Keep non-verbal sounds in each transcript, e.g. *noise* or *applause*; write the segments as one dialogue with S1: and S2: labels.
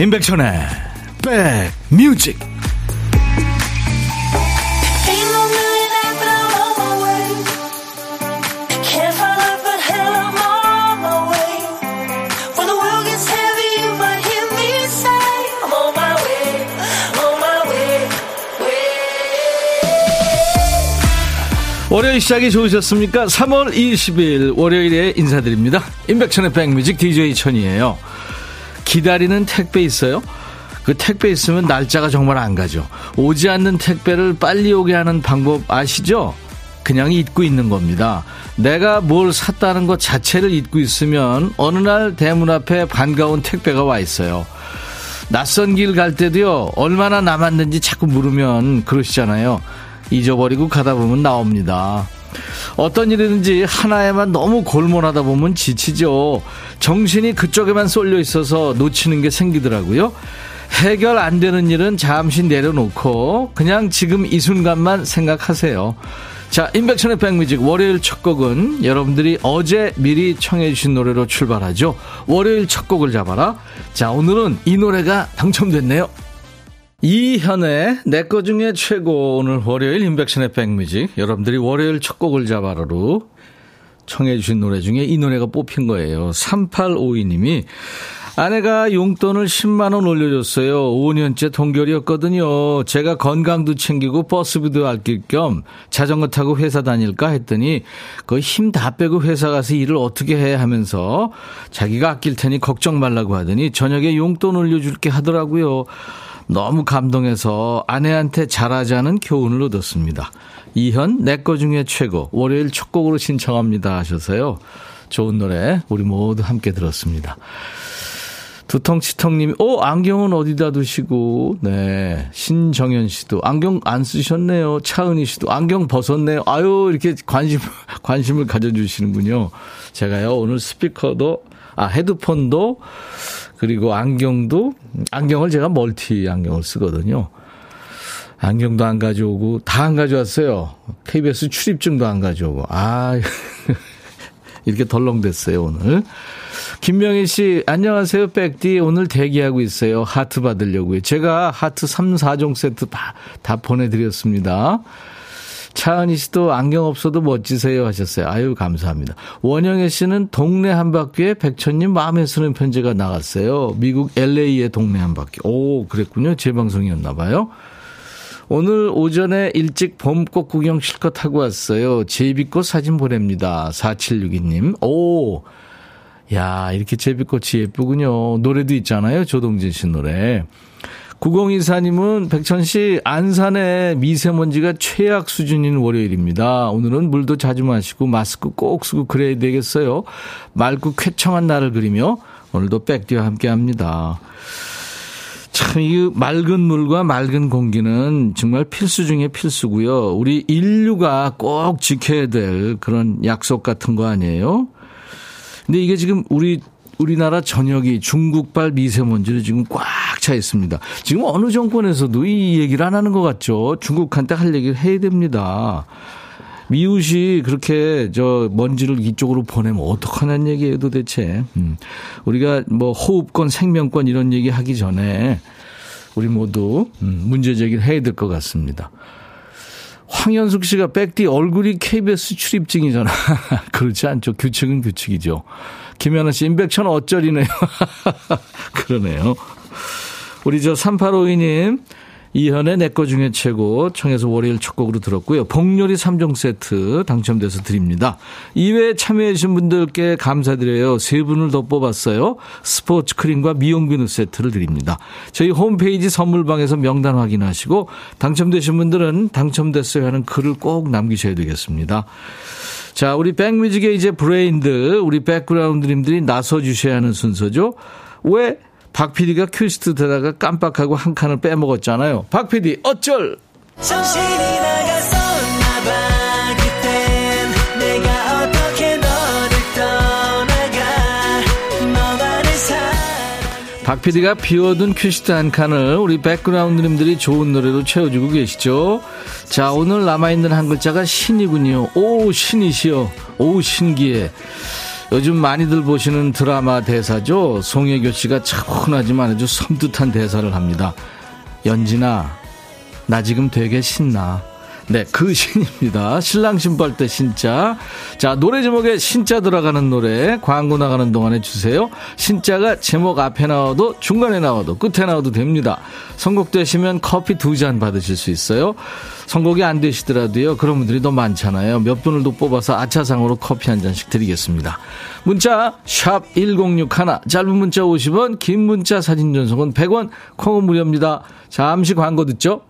S1: 임백천의 백뮤직 월요일 시작이 좋으셨습니까? 3월 20일 월요일에 인사드립니다. 임백천의 백뮤직 DJ 천이에요. 기다리는 택배 있어요? 그 택배 있으면 날짜가 정말 안 가죠. 오지 않는 택배를 빨리 오게 하는 방법 아시죠? 그냥 잊고 있는 겁니다. 내가 뭘 샀다는 것 자체를 잊고 있으면 어느 날 대문 앞에 반가운 택배가 와 있어요. 낯선 길 갈 때도요, 얼마나 남았는지 자꾸 물으면 그러시잖아요. 잊어버리고 가다 보면 나옵니다. 어떤 일이든지 하나에만 너무 골몰하다 보면 지치죠. 정신이 그쪽에만 쏠려 있어서 놓치는 게 생기더라고요. 해결 안 되는 일은 잠시 내려놓고 그냥 지금 이 순간만 생각하세요. 자, 인백천의 백뮤직 월요일 첫 곡은 여러분들이 어제 미리 청해 주신 노래로 출발하죠. 월요일 첫 곡을 잡아라. 자, 오늘은 이 노래가 당첨됐네요. 이현의 내 거 중에 최고 오늘 월요일 인백션의 백뮤직 여러분들이 월요일 첫 곡을 잡아라로 청해 주신 노래 중에 이 노래가 뽑힌 거예요. 3852님이 아내가 용돈을 10만 원 올려줬어요. 5년째 동결이었거든요. 제가 건강도 챙기고 버스비도 아낄 겸 자전거 타고 회사 다닐까 했더니 그 힘 다 빼고 회사 가서 일을 어떻게 해 하면서 자기가 아낄 테니 걱정 말라고 하더니 저녁에 용돈 올려줄게 하더라고요. 너무 감동해서 아내한테 잘하자는 교훈을 얻었습니다. 이현 내 거 중에 최고 월요일 첫 곡으로 신청합니다 하셔서요. 좋은 노래 우리 모두 함께 들었습니다. 두통치통님, 오, 안경은 어디다 두시고, 네. 신정현 씨도, 안경 안 쓰셨네요. 차은희 씨도, 안경 벗었네요. 아유, 이렇게 관심, *laughs* 관심을 가져주시는군요. 제가요, 오늘 스피커도, 아, 헤드폰도, 그리고 안경도 안경을 제가 멀티 안경을 쓰거든요. 안경도 안 가져오고 다 안 가져왔어요. KBS 출입증도 안 가져오고 아 *laughs* 이렇게 덜렁댔어요 오늘. 김명희 씨 안녕하세요 백디 오늘 대기하고 있어요. 하트 받으려고요. 제가 하트 3, 4종 세트 다, 다 보내드렸습니다. 차은희 씨도 안경 없어도 멋지세요 하셨어요. 아유, 감사합니다. 원영애 씨는 동네 한 바퀴에 백천님 마음에 쓰는 편지가 나갔어요. 미국 LA의 동네 한 바퀴. 오, 그랬군요. 제 방송이었나 봐요. 오늘 오전에 일찍 봄꽃 구경 실컷 하고 왔어요. 제비꽃 사진 보냅니다. 4762님. 오, 야, 이렇게 제비꽃이 예쁘군요. 노래도 있잖아요. 조동진 씨 노래. 9024님은 백천 씨, 안산의 미세먼지가 최악 수준인 월요일입니다. 오늘은 물도 자주 마시고 마스크 꼭 쓰고 그래야 되겠어요. 맑고 쾌청한 날을 그리며 오늘도 백디와 함께 합니다. 참, 이 맑은 물과 맑은 공기는 정말 필수 중에 필수고요. 우리 인류가 꼭 지켜야 될 그런 약속 같은 거 아니에요? 근데 이게 지금 우리 우리나라 전역이 중국발 미세먼지로 지금 꽉 차 있습니다. 지금 어느 정권에서도 이 얘기를 안 하는 것 같죠. 중국한테 할 얘기를 해야 됩니다. 미웃이 그렇게 저 먼지를 이쪽으로 보내면 어떡하냐는 얘기예요 도대체. 음. 우리가 뭐 호흡권, 생명권 이런 얘기 하기 전에 우리 모두 음, 문제 제기를 해야 될 것 같습니다. 황현숙 씨가 백디 얼굴이 KBS 출입증이잖아. *laughs* 그렇지 않죠. 규칙은 규칙이죠. 김현아 씨, 임백천 어쩌리네요. *laughs* 그러네요. 우리 저 3852님, 이현의 내 거 중에 최고 청해서 월요일 첫 곡으로 들었고요. 복요리 3종 세트 당첨돼서 드립니다. 이외에 참여해주신 분들께 감사드려요. 세 분을 더 뽑았어요. 스포츠 크림과 미용 비누 세트를 드립니다. 저희 홈페이지 선물방에서 명단 확인하시고 당첨되신 분들은 당첨됐어요 하는 글을 꼭 남기셔야 되겠습니다. 자, 우리 백뮤직의 이제 브레인들, 우리 백그라운드님들이 나서 주셔야 하는 순서죠. 왜 박 PD가 큐시트 되다가 깜빡하고 한 칸을 빼먹었잖아요. 박 PD, 어쩔! 정신이 나 박 PD가 비워둔 큐시트 한 칸을 우리 백그라운드님들이 좋은 노래로 채워주고 계시죠. 자, 오늘 남아있는 한 글자가 신이군요. 오, 신이시여. 오, 신기해. 요즘 많이들 보시는 드라마 대사죠. 송혜교 씨가 차분하지만 아주 섬뜩한 대사를 합니다. 연진아, 나 지금 되게 신나. 네, 그 *laughs* 신입니다. 신랑 신발 때 신자. 자, 노래 제목에 신자 들어가는 노래 광고 나가는 동안에 주세요. 신자가 제목 앞에 나와도 중간에 나와도 끝에 나와도 됩니다. 선곡되시면 커피 두 잔 받으실 수 있어요. 선곡이 안 되시더라도요. 그런 분들이 더 많잖아요. 몇 분을 더 뽑아서 아차상으로 커피 한 잔씩 드리겠습니다. 문자 샵 1061, 짧은 문자 50원, 긴 문자 사진 전송은 100원, 콩은 무료입니다. 잠시 광고 듣죠.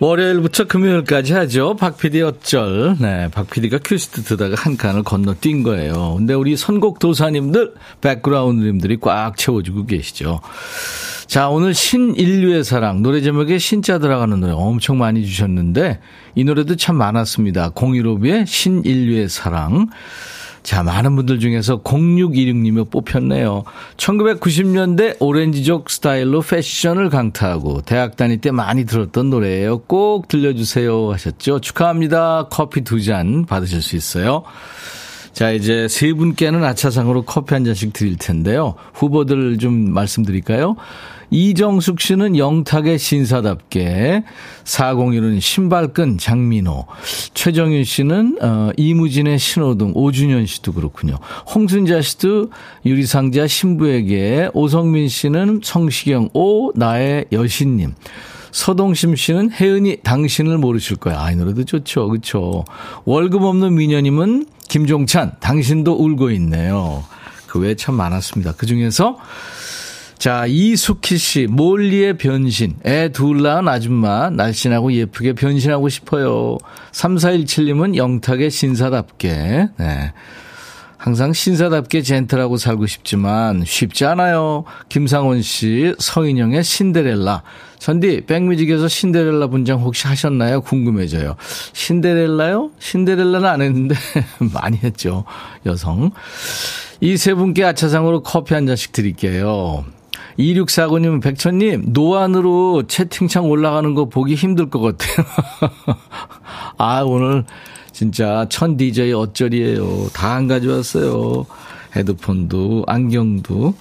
S1: 월요일부터 금요일까지 하죠. 박PD 어쩔. 네, 박PD가 큐시트 드다가 한 칸을 건너뛴 거예요. 근데 우리 선곡 도사님들, 백그라운드님들이 꽉 채워주고 계시죠. 자, 오늘 신인류의 사랑. 노래 제목에 신자 들어가는 노래 엄청 많이 주셨는데, 이 노래도 참 많았습니다. 015B의 신인류의 사랑. 자, 많은 분들 중에서 0616님이 뽑혔네요. 1990년대 오렌지족 스타일로 패션을 강타하고 대학 다닐 때 많이 들었던 노래예요. 꼭 들려주세요 하셨죠. 축하합니다. 커피 두 잔 받으실 수 있어요. 자, 이제 세 분께는 아차상으로 커피 한 잔씩 드릴 텐데요. 후보들 좀 말씀드릴까요? 이정숙 씨는 영탁의 신사답게, 401은 신발끈 장민호, 최정윤 씨는 어, 이무진의 신호등, 오준현 씨도 그렇군요. 홍순자 씨도 유리상자 신부에게, 오성민 씨는 성시경, 오 나의 여신님. 서동심 씨는 혜은이 당신을 모르실 거야. 아, 이 노래도 좋죠. 그렇죠. 월급 없는 미녀님은 김종찬, 당신도 울고 있네요. 그 외에 참 많았습니다. 그 중에서 자, 이숙희 씨, 몰리의 변신. 애 둘 낳은 아줌마, 날씬하고 예쁘게 변신하고 싶어요. 3417님은 영탁의 신사답게. 네. 항상 신사답게 젠틀하고 살고 싶지만 쉽지 않아요. 김상원 씨, 서인영의 신데렐라. 전디, 백뮤직에서 신데렐라 분장 혹시 하셨나요? 궁금해져요. 신데렐라요? 신데렐라는 안 했는데, *laughs* 많이 했죠. 여성. 이 세 분께 아차상으로 커피 한 잔씩 드릴게요. 2649님, 백천님, 노안으로 채팅창 올라가는 거 보기 힘들 것 같아요. *laughs* 아, 오늘 진짜 천 DJ 어쩔이에요. 다 안 가져왔어요. 헤드폰도, 안경도,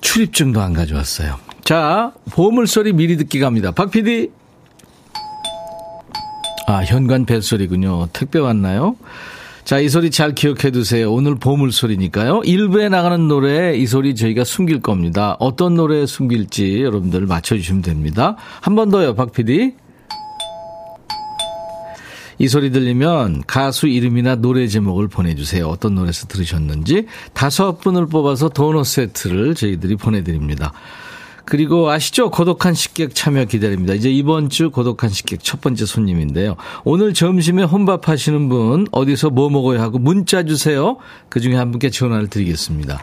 S1: 출입증도 안 가져왔어요. 자, 보물소리 미리 듣기 갑니다. 박 PD. 아, 현관 벨소리군요. 택배 왔나요? 자, 이 소리 잘 기억해 두세요. 오늘 보물 소리니까요. 일부에 나가는 노래 이 소리 저희가 숨길 겁니다. 어떤 노래 숨길지 여러분들 맞춰주시면 됩니다. 한 번 더요, 박 PD. 이 소리 들리면 가수 이름이나 노래 제목을 보내주세요. 어떤 노래에서 들으셨는지 다섯 분을 뽑아서 도넛 세트를 저희들이 보내드립니다. 그리고 아시죠? 고독한 식객 참여 기다립니다. 이제 이번 주 고독한 식객 첫 번째 손님인데요. 오늘 점심에 혼밥 하시는 분 어디서 뭐 먹어요 하고 문자 주세요. 그 중에 한 분께 전화를 드리겠습니다.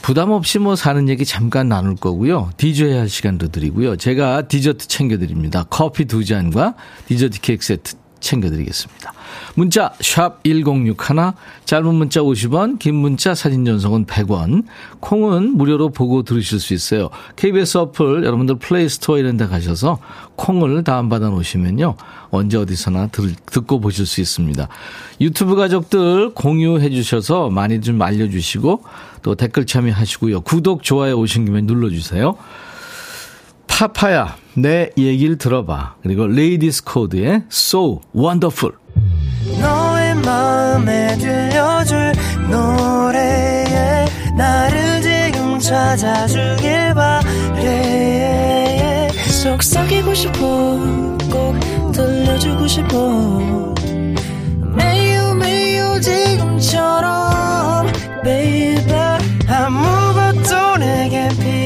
S1: 부담 없이 뭐 사는 얘기 잠깐 나눌 거고요. DJ 할 시간도 드리고요. 제가 디저트 챙겨드립니다. 커피 두 잔과 디저트 케이크 세트 챙겨드리겠습니다. 문자 1061, 짧은 문자 50원, 긴 문자 사진 전송은 100원, 콩은 무료로 보고 들으실 수 있어요. KBS 어플 여러분들 플레이스토어 이런 데 가셔서 콩을 다운받아 놓으시면요. 언제 어디서나 들, 듣고 보실 수 있습니다. 유튜브 가족들 공유해 주셔서 많이 좀 알려주시고 또 댓글 참여하시고요. 구독, 좋아요 오신 김에 눌러주세요. 파파야, 내 얘기를 들어봐. 그리고 레이디스 코드의 So Wonderful. 너의 마음에 들려줄 노래에 나를 지금 찾아주길 바래 속삭이고 싶어 꼭 들려주고 싶어 매우 매우 지금처럼 baby 아무것도 내게 필요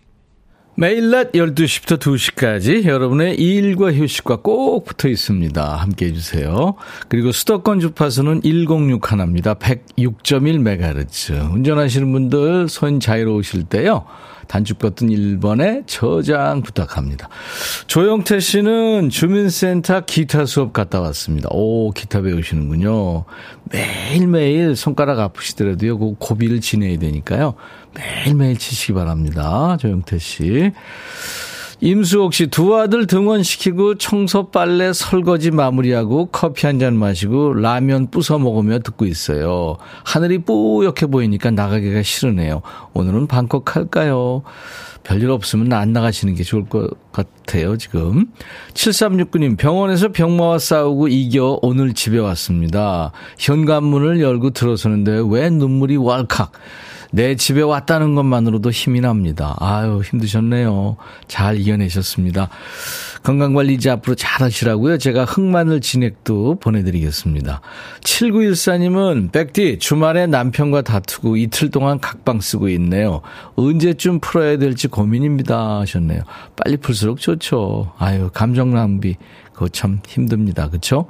S1: 매일 낮 12시부터 2시까지 여러분의 일과 휴식과 꼭 붙어 있습니다. 함께 해주세요. 그리고 수도권 주파수는 106 하나입니다. 106.1MHz. 운전하시는 분들 손 자유로우실 때요. 단축 버튼 1번에 저장 부탁합니다. 조영태 씨는 주민센터 기타 수업 갔다 왔습니다. 오, 기타 배우시는군요. 매일매일 손가락 아프시더라도요, 그 고비를 지내야 되니까요. 매일매일 치시기 바랍니다. 조영태 씨. 임수옥 씨, 두 아들 등원시키고 청소, 빨래, 설거지 마무리하고 커피 한 잔 마시고 라면 부숴 먹으며 듣고 있어요. 하늘이 뿌옇게 보이니까 나가기가 싫으네요. 오늘은 방콕 할까요? 별일 없으면 안 나가시는 게 좋을 것 같아요, 지금. 7369님, 병원에서 병마와 싸우고 이겨 오늘 집에 왔습니다. 현관문을 열고 들어서는데 왜 눈물이 왈칵. 내 집에 왔다는 것만으로도 힘이 납니다. 아유, 힘드셨네요. 잘 이겨내셨습니다. 건강관리 이제 앞으로 잘 하시라고요. 제가 흑마늘 진액도 보내드리겠습니다. 7914님은 백디 주말에 남편과 다투고 이틀 동안 각방 쓰고 있네요. 언제쯤 풀어야 될지 고민입니다 하셨네요. 빨리 풀수록 좋죠. 아유, 감정 낭비. 그거 참 힘듭니다. 그쵸?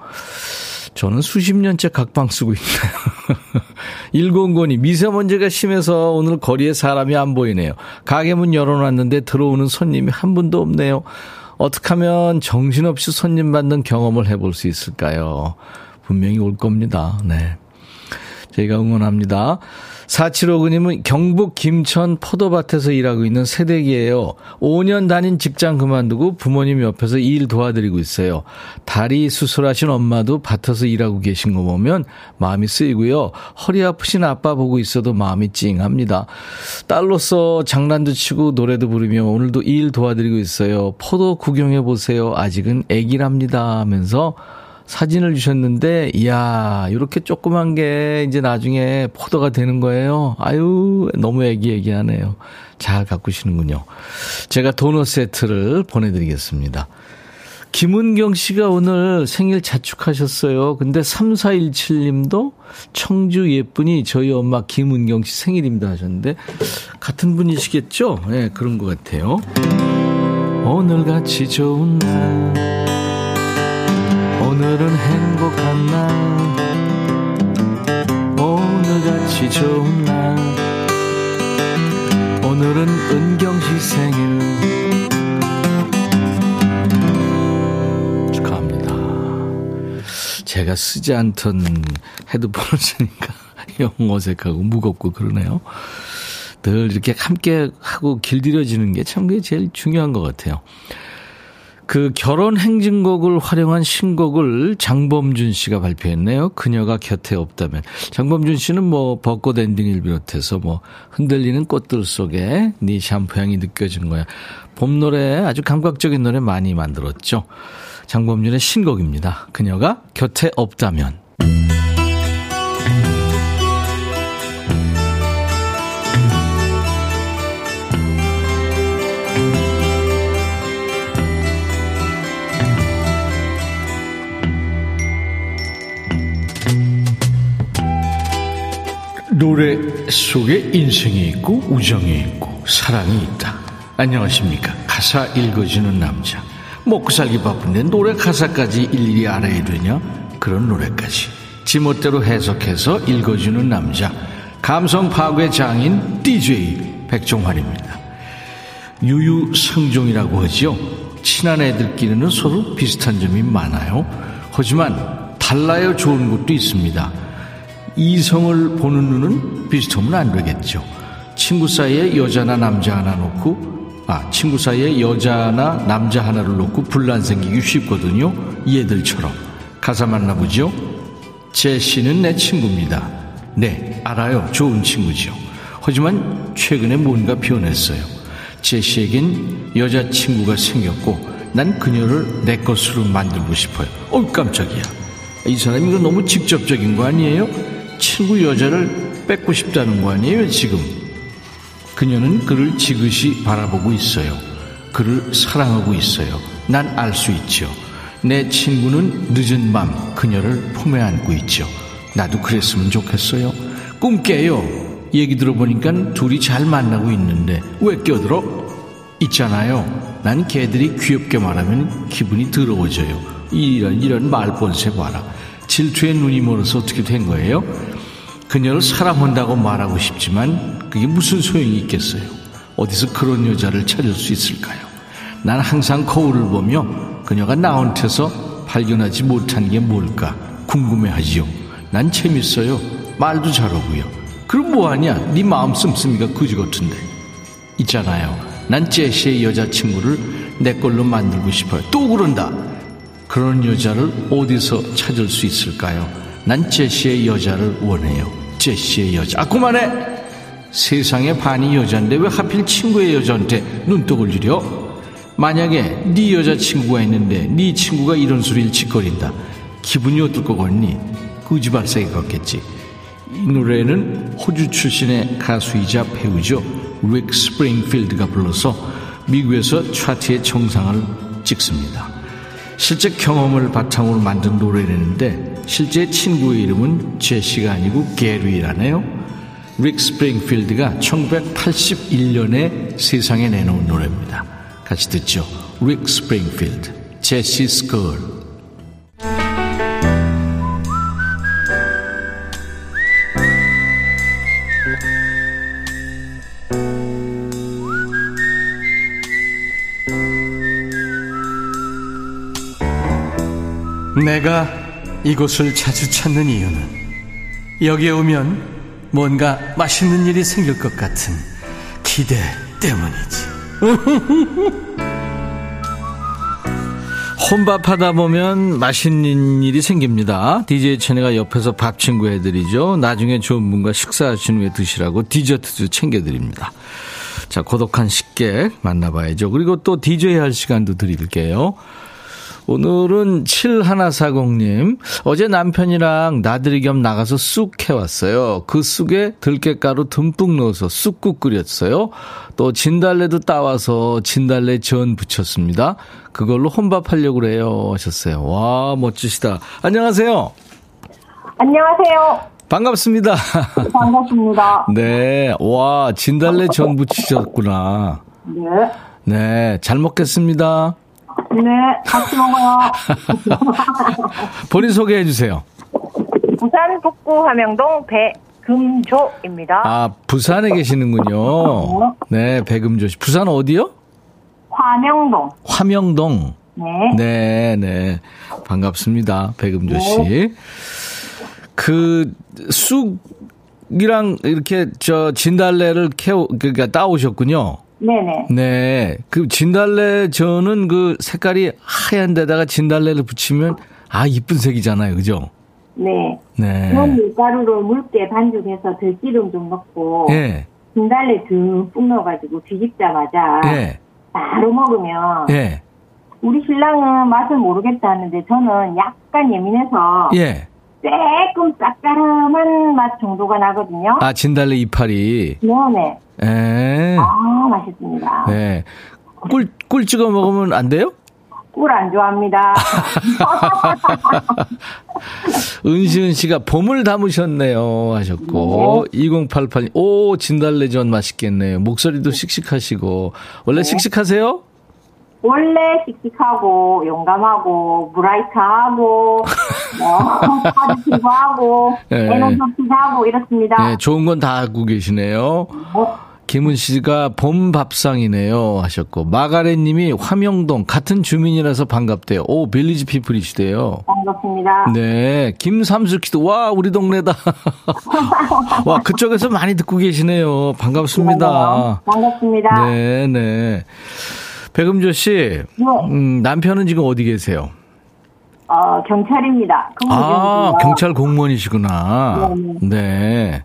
S1: 저는 수십 년째 각방 쓰고 있네요. 1공건이 *laughs* 미세먼지가 심해서 오늘 거리에 사람이 안 보이네요. 가게 문 열어놨는데 들어오는 손님이 한 분도 없네요. 어떻게 하면 정신없이 손님 받는 경험을 해볼 수 있을까요? 분명히 올 겁니다. 네. 저희가 응원합니다. 4759님은 경북 김천 포도밭에서 일하고 있는 새댁이에요. 5년 다닌 직장 그만두고 부모님 옆에서 일 도와드리고 있어요. 다리 수술하신 엄마도 밭에서 일하고 계신 거 보면 마음이 쓰이고요. 허리 아프신 아빠 보고 있어도 마음이 찡합니다. 딸로서 장난도 치고 노래도 부르며 오늘도 일 도와드리고 있어요. 포도 구경해 보세요. 아직은 애기랍니다 하면서 사진을 주셨는데, 이야, 이렇게 조그만 게 이제 나중에 포도가 되는 거예요. 아유, 너무 애기애기하네요. 잘 가꾸시는군요. 제가 도넛 세트를 보내드리겠습니다. 김은경 씨가 오늘 생일 자축하셨어요. 근데 3417님도 청주 예쁜이 저희 엄마 김은경 씨 생일입니다 하셨는데, 같은 분이시겠죠? 예, 네, 그런 것 같아요. 오늘같이 좋은 날. 오늘은 행복한 날. 오늘같이 좋은 날. 오늘은 은경 씨 생일. 축하합니다. 제가 쓰지 않던 헤드폰을 쓰니까 *laughs* 영 어색하고 무겁고 그러네요. 늘 이렇게 함께 하고 길들여지는 게 참 그게 제일 중요한 것 같아요 그 결혼 행진곡을 활용한 신곡을 장범준 씨가 발표했네요. 그녀가 곁에 없다면. 장범준 씨는 뭐 벚꽃 엔딩을 비롯해서 뭐 흔들리는 꽃들 속에 네 샴푸 향이 느껴진 거야. 봄 노래 아주 감각적인 노래 많이 만들었죠. 장범준의 신곡입니다. 그녀가 곁에 없다면. 노래 속에 인생이 있고 우정이 있고 사랑이 있다. 안녕하십니까. 가사 읽어주는 남자. 먹고 살기 바쁜데 노래 가사까지 일일이 알아야 되냐? 그런 노래까지. 지멋대로 해석해서 읽어주는 남자. 감성 파괴 장인 DJ 백종환입니다. 유유상종이라고 하지요. 친한 애들끼리는 서로 비슷한 점이 많아요. 하지만 달라요 좋은 것도 있습니다. 이성을 보는 눈은 비슷하면 안 되겠죠. 친구 사이에 여자나 남자 하나 놓고, 아, 친구 사이에 여자나 남자 하나를 놓고 분란 생기기 쉽거든요. 얘들처럼. 가사 만나보죠. 제시는 내 친구입니다. 네, 알아요. 좋은 친구죠. 하지만 최근에 뭔가 변했어요. 제시에겐 여자친구가 생겼고, 난 그녀를 내 것으로 만들고 싶어요. 어 깜짝이야. 이 사람이 이거 너무 직접적인 거 아니에요? 친구 여자를 뺏고 싶다는 거 아니에요, 지금. 그녀는 그를 지그시 바라보고 있어요. 그를 사랑하고 있어요. 난 알 수 있죠. 내 친구는 늦은 밤 그녀를 품에 안고 있죠. 나도 그랬으면 좋겠어요. 꿈 깨요. 얘기 들어보니까 둘이 잘 만나고 있는데 왜 껴들어? 있잖아요. 난 걔들이 귀엽게 말하면 기분이 더러워져요. 이런 이런 말본새 봐라. 질투에 눈이 멀어서 어떻게 된 거예요? 그녀를 사랑한다고 말하고 싶지만 그게 무슨 소용이 있겠어요? 어디서 그런 여자를 찾을 수 있을까요? 난 항상 거울을 보며 그녀가 나한테서 발견하지 못한 게 뭘까 궁금해하지요. 난 재밌어요. 말도 잘하고요. 그럼 뭐하냐? 네 마음 씀씀이가 그지 같은데. 있잖아요. 난 제시의 여자친구를 내 걸로 만들고 싶어요. 또 그런다. 그런 여자를 어디서 찾을 수 있을까요? 난 제시의 여자를 원해요. 제시의 여자. 아, 그만해! 세상의 반이 여잔데 왜 하필 친구의 여자한테 눈독을 들여? 만약에 네 여자친구가 있는데 네 친구가 이런 소리를 짓거린다. 기분이 어떨 것 같니? 거지발사기 같겠지. 이 노래는 호주 출신의 가수이자 배우죠. 릭 스프링필드가 불러서 미국에서 차트의 정상을 찍습니다. 실제 경험을 바탕으로 만든 노래라는데 실제 친구의 이름은 제시가 아니고 게리라네요. 릭 스프링필드가 1981년에 세상에 내놓은 노래입니다. 같이 듣죠. 릭 스프링필드, Jessie's Girl.
S2: 내가 이곳을 자주 찾는 이유는 여기에 오면 뭔가 맛있는 일이 생길 것 같은 기대 때문이지. *laughs*
S1: 혼밥하다 보면 맛있는 일이 생깁니다. DJ 천이가 옆에서 밥 친구 해드리죠. 나중에 좋은 분과 식사하신 후에 드시라고 디저트도 챙겨드립니다. 자, 고독한 식객 만나봐야죠. 그리고 또 DJ 할 시간도 드릴게요. 오늘은 7140님, 어제 남편이랑 나들이 겸 나가서 쑥 해왔어요. 그 쑥에 들깨가루 듬뿍 넣어서 쑥국 끓였어요. 또 진달래도 따와서 진달래 전 부쳤습니다. 그걸로 혼밥하려고 그래요. 하셨어요. 와, 멋지시다. 안녕하세요.
S3: 안녕하세요.
S1: 반갑습니다.
S3: 반갑습니다. *laughs*
S1: 네. 와, 진달래 전 부치셨구나.
S3: 네.
S1: 네. 잘 먹겠습니다.
S3: 네, 같이 먹어요. *laughs*
S1: 본인 소개해 주세요.
S3: 부산 북구 함영동 배금조입니다.
S1: 아, 부산에 계시는군요. 네, 백음조 씨. 부산 어디요?
S3: 화명동.
S1: 화명동.
S3: 네.
S1: 네, 네. 반갑습니다. 백음조 씨. 그, 쑥이랑 이렇게 저 진달래를 캐오, 그러니까 따오셨군요.
S3: 네네.
S1: 네. 그 진달래 저는 그 색깔이 하얀 데다가 진달래를 붙이면 아, 이쁜 색이잖아요. 그죠?
S3: 네.
S1: 네.
S3: 그런 밀가루로 묽게 반죽해서 들기름 좀 넣고
S1: 예.
S3: 진달래 듬뿍 넣어가지고 뒤집자마자
S1: 예.
S3: 바로 먹으면
S1: 예.
S3: 우리 신랑은 맛을 모르겠다 하는데 저는 약간 예민해서
S1: 예.
S3: 조금 쌉가름한 맛 정도가 나거든요.
S1: 아, 진달래 이파리.
S3: 네네.
S1: 예.
S3: 아 맛있습니다.
S1: 네. 꿀, 꿀 찍어 먹으면 안 돼요?
S3: 꿀 안 좋아합니다. *laughs*
S1: 은시은 씨가 봄을 담으셨네요 하셨고 2088오 진달래전 맛있겠네요 목소리도 씩씩하시고 원래 씩씩하세요?
S3: 원래 씩씩하고 용감하고 브라이트하고 뭐 *laughs* 파지티브하고
S1: 네.
S3: 에너지틱하고 이렇습니다.
S1: 네 좋은 건 다 하고 계시네요
S3: 어,
S1: 김은 씨가 봄 밥상이네요 하셨고 마가렛 님이 화명동 같은 주민이라서 반갑대요 오 빌리지 피플이시대요
S3: 반갑습니다.
S1: 네, 김삼숙 씨도 와 우리 동네다. *laughs* 와 그쪽에서 많이 듣고 계시네요. 반갑습니다.
S3: 반갑습니다.
S1: 네, 네. 백음조 씨,
S3: 네.
S1: 음, 남편은 지금 어디 계세요?
S3: 어, 경찰입니다.
S1: 아. 경찰 공무원이시구나.
S3: 네,
S1: 네.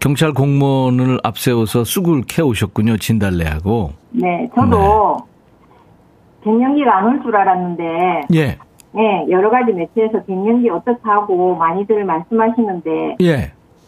S1: 경찰 공무원을 앞세워서 쑥을 캐오셨군요, 진달래하고.
S3: 네, 저도 갱년기가 안 올 줄 알았는데
S1: 예,
S3: 네, 여러 가지 매체에서 갱년기 어떻다고 많이들 말씀하시는데
S1: 예,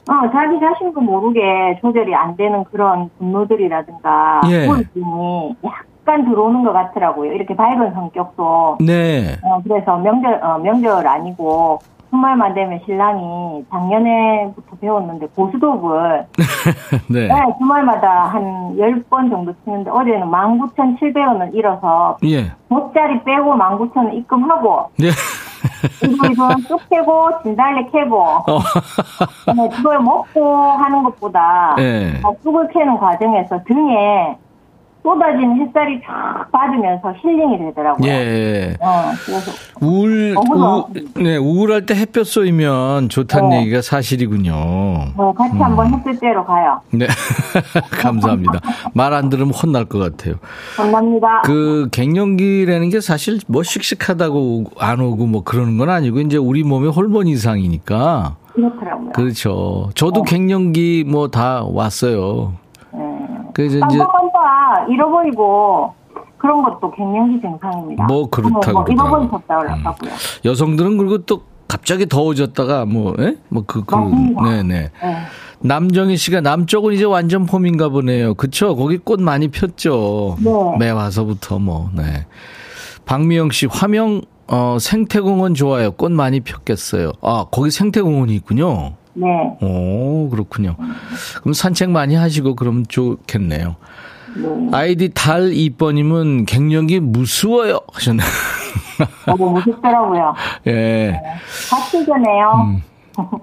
S3: 어, 자기 자신도 모르게 조절이 안 되는 그런 분노들이라든가
S1: 예.
S3: 우울증이 약간 들어오는 것 같더라고요. 이렇게 밝은 성격도.
S1: 네.
S3: 어, 그래서 명절, 어, 명절 아니고 주말만 되면 신랑이 작년에부터 배웠는데 고스톱을 *laughs*
S1: 네.
S3: 네, 주말마다 한 10번 정도 치는데 어제는 19,700원을 잃어서
S1: 예.
S3: 돗자리 빼고 19,000원 입금하고
S1: 네. *laughs*
S3: 이거 이거 쑥 캐고 진달래 캐고
S1: 어.
S3: 네, 그걸 먹고 하는 것보다
S1: 예.
S3: 어, 쑥을 캐는 과정에서 등에 쏟아지는 햇살이 쫙 받으면서 힐링이 되더라고요.
S1: 예.
S3: 어, 그래서
S1: 우울,
S3: 너무
S1: 우, 네, 우울할 때 햇볕 쏘이면 좋다는
S3: 네.
S1: 얘기가 사실이군요.
S3: 뭐 같이 한번 했을 때로 가요.
S1: 네. *laughs* 감사합니다. 말 안 들으면 혼날 것 같아요.
S3: 감사합니다.
S1: 그 갱년기라는 게 사실 뭐 씩씩하다고 안 오고 뭐 그러는 건 아니고 이제 우리 몸의 호르몬 이상이니까
S3: 그렇더라고요.
S1: 그렇죠. 저도 갱년기 뭐 다 왔어요. 그래서 이제
S3: 깜빡깜빡 잃어버리고 그런 것도 갱년기 증상입니다.
S1: 뭐 그렇다고
S3: 뭐 잃어버린
S1: 그러더라고요.
S3: 법다 올라가고요.
S1: 여성들은 그리고 또 갑자기 더워졌다가 뭐, 예? 뭐 그, 그. 네네.
S3: 네.
S1: 남정희 씨가 남쪽은 이제 완전 봄인가 보네요. 그쵸? 거기 꽃 많이 폈죠.
S3: 네.
S1: 매 와서부터 뭐, 네. 박미영 씨, 화명, 어, 생태공원 좋아요. 꽃 많이 폈겠어요. 아, 거기 생태공원이 있군요.
S3: 네.
S1: 오, 그렇군요. 그럼 산책 많이 하시고 그러면 좋겠네요. 아이디 달 2번님은 갱년기 무서워요. 하셨네요.
S3: 너무 무섭더라고요.
S1: 예.
S3: 같이 전에요.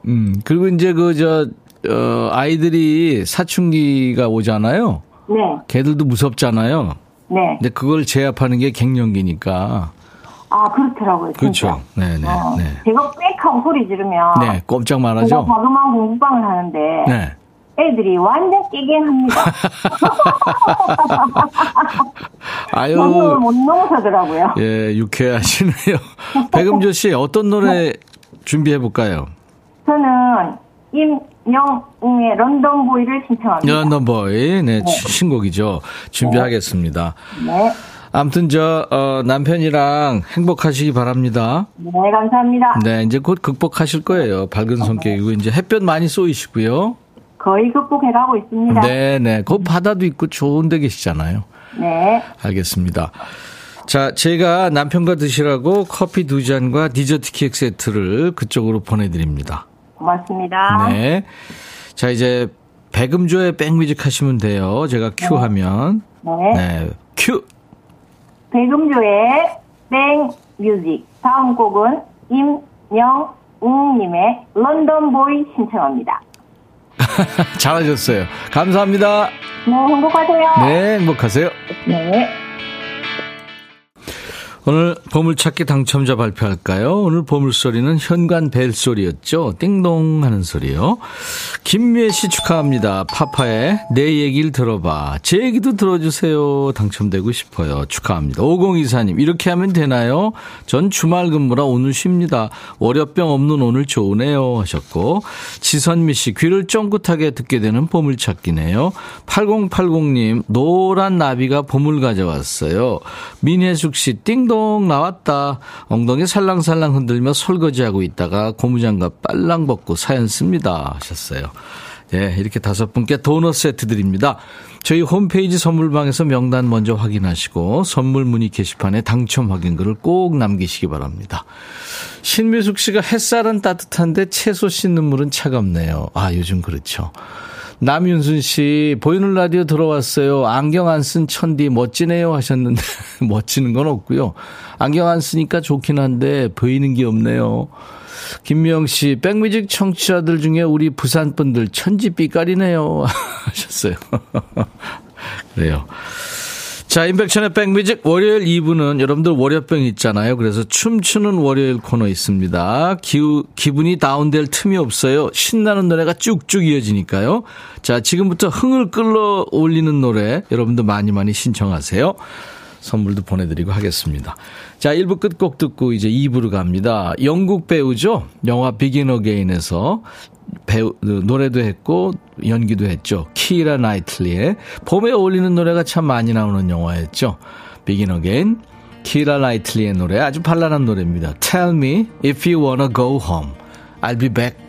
S1: 음, 그리고 이제 그, 저, 어, 아이들이 사춘기가 오잖아요.
S3: 네.
S1: 걔들도 무섭잖아요.
S3: 네.
S1: 근데 그걸 제압하는 게 갱년기니까.
S3: 아, 그렇더라고요.
S1: 그렇죠. 네네.
S3: 어,
S1: 네.
S3: 제가 빽 하고 소리 지르면
S1: 네, 꼼짝
S3: 제가
S1: 말하죠.
S3: 자그마한 공부방을 하는데
S1: 네.
S3: 애들이 완전 깨갱합니다. *laughs*
S1: 아유,
S3: 너무 못 넘어서더라고요.
S1: 예, 유쾌하시네요. *laughs* 백음조 씨, 어떤 노래 준비해 볼까요?
S3: 저는 임영웅의 런던 보이를 신청합니다.
S1: 런던보이, 네, 신곡이죠. 준비하겠습니다.
S3: 네.
S1: 아무튼 저, 어, 남편이랑 행복하시기 바랍니다.
S3: 네, 감사합니다.
S1: 네, 이제 곧 극복하실 거예요. 밝은 성격이고, 이제 햇볕 많이 쏘이시고요.
S3: 거의 극복해가고 있습니다.
S1: 네, 네. 그 바다도 있고 좋은 데 계시잖아요.
S3: 네.
S1: 알겠습니다. 자, 제가 남편과 드시라고 커피 두 잔과 디저트 케이크 세트를 그쪽으로 보내드립니다.
S3: 고맙습니다.
S1: 네. 자, 이제 백음조의 백뮤직 하시면 돼요. 제가 큐 하면.
S3: 네.
S1: 네. 큐!
S3: 백종환의 백뮤직. 다음 곡은 임영웅님의 런던 보이 신청합니다. *laughs*
S1: 잘하셨어요. 감사합니다.
S3: 네, 행복하세요.
S1: 네, 행복하세요.
S3: 네.
S1: 오늘 보물찾기 당첨자 발표할까요? 오늘 보물소리는 현관 벨소리였죠. 띵동 하는 소리요. 김미애 씨 축하합니다. 파파야 내 얘기를 들어봐. 제 얘기도 들어주세요. 당첨되고 싶어요. 축하합니다. 5024님, 이렇게 하면 되나요? 전 주말 근무라 오늘 쉽니다. 월요병 없는 오늘 좋으네요. 하셨고. 지선미 씨, 귀를 쫑긋하게 듣게 되는 보물찾기네요. 8080님, 노란 나비가 보물 가져왔어요. 민혜숙 씨, 띵동 나왔다. 엉덩이 살랑살랑 흔들며 설거지하고 있다가 고무장갑 빨랑 벗고 사연 씁니다. 하셨어요. 네, 이렇게 다섯 분께 도넛 세트 드립니다. 저희 홈페이지 선물방에서 명단 먼저 확인하시고 선물 문의 게시판에 당첨 확인글을 꼭 남기시기 바랍니다. 신미숙 씨가 햇살은 따뜻한데 채소 씻는 물은 차갑네요. 아, 요즘 그렇죠. 남윤순 씨, 보이는 라디오 들어왔어요. 안경 안 쓴 천디 멋지네요 하셨는데, *laughs* 멋지는 건 없고요. 안경 안 쓰니까 좋긴 한데, 보이는 게 없네요. 김미영 씨, 백뮤직 청취자들 중에 우리 부산 분들 천지 삐까리네요. *laughs* 하셨어요. *laughs* 그래요. 자, 인백천의 백뮤직 월요일 2부는 여러분들 월요병 있잖아요. 그래서 춤추는 월요일 코너 있습니다. 기, 기분이 다운될 틈이 없어요. 신나는 노래가 쭉쭉 이어지니까요. 자, 지금부터 흥을 끌어 올리는 노래 여러분들 많이 많이 신청하세요. 선물도 보내드리고 하겠습니다. 자, 1부 끝곡 듣고 이제 2부로 갑니다. 영국 배우죠? 영화 Begin Again에서 배우, 노래도 했고, 연기도 했죠. 키라 나이틀리의 봄에 어울리는 노래가 참 많이 나오는 영화였죠. Begin Again. 키라 나이틀리의 노래, 아주 발랄한 노래입니다. Tell me if you wanna go home. I'll be back.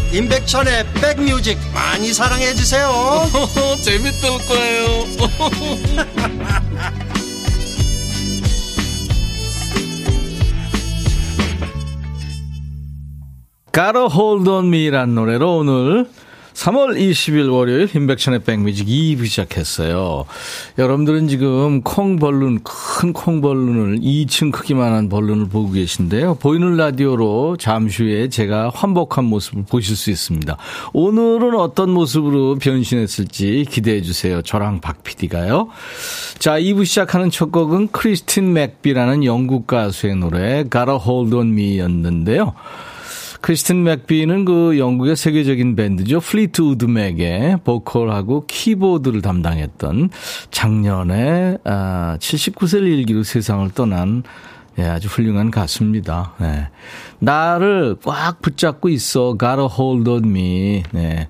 S4: 임백천의 백뮤직 많이 사랑해 주세요. *laughs*
S5: 재밌을 거예요 *laughs*
S1: Hold On Me란 노래로 오늘 3월 20일 월요일 인백션의 백뮤직 2부 시작했어요. 여러분들은 지금 콩벌룬, 큰 콩벌룬을 2층 크기만한 벌룬을 보고 계신데요. 보이는 라디오로 잠시 후에 제가 환복한 모습을 보실 수 있습니다. 오늘은 어떤 모습으로 변신했을지 기대해 주세요. 저랑 박 PD가요. 자, 2부 시작하는 첫 곡은 크리스틴 맥비라는 영국 가수의 노래 Gotta Hold On Me였는데요. 크리스틴 맥비는 그 영국의 세계적인 밴드죠. 플리트 우드 맥의 보컬하고 키보드를 담당했던 작년에 아, 79세를 일기로 세상을 떠난 예, 아주 훌륭한 가수입니다. 네. 나를 꽉 붙잡고 있어. Got a hold on me. 네.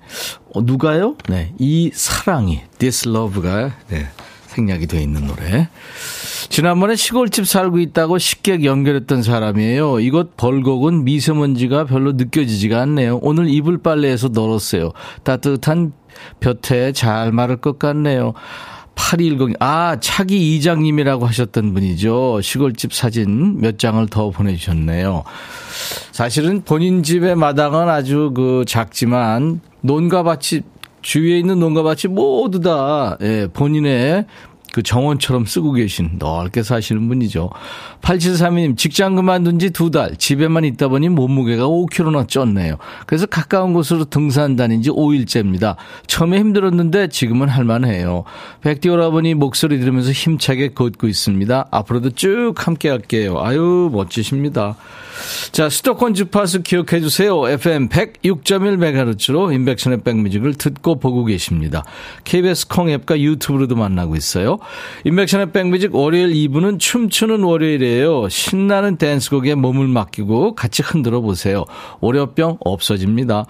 S1: 어, 누가요? 네. 이 사랑이, this love가, 네. 생략이 돼 있는 노래. 지난번에 시골집 살고 있다고 식객 연결했던 사람이에요. 이곳 벌곡은 미세먼지가 별로 느껴지지가 않네요. 오늘 이불 빨래해서 널었어요. 따뜻한 볕에 잘 마를 것 같네요. 8210, 아, 차기 이장님이라고 하셨던 분이죠. 시골집 사진 몇 장을 더 보내주셨네요. 사실은 본인 집의 마당은 아주 그 작지만 논가밭이 주위에 있는 농가밭이 모두 다 예, 본인의 그 정원처럼 쓰고 계신 넓게 사시는 분이죠. 8732님 직장 그만둔 지 두 달 집에만 있다 보니 몸무게가 5kg나 쪘네요. 그래서 가까운 곳으로 등산 다닌 지 5일째입니다. 처음에 힘들었는데 지금은 할만해요. 백디 오라버니 목소리 들으면서 힘차게 걷고 있습니다. 앞으로도 쭉 함께 할게요. 아유 멋지십니다. 자, 수도권 주파수 기억해 주세요. FM 106.1MHz로 인백션의 백뮤직을 듣고 보고 계십니다. KBS 콩 앱과 유튜브로도 만나고 있어요. 인백션의 백뮤직 월요일 2부는 춤추는 월요일이에요. 신나는 댄스곡에 몸을 맡기고 같이 흔들어 보세요. 월요병 없어집니다.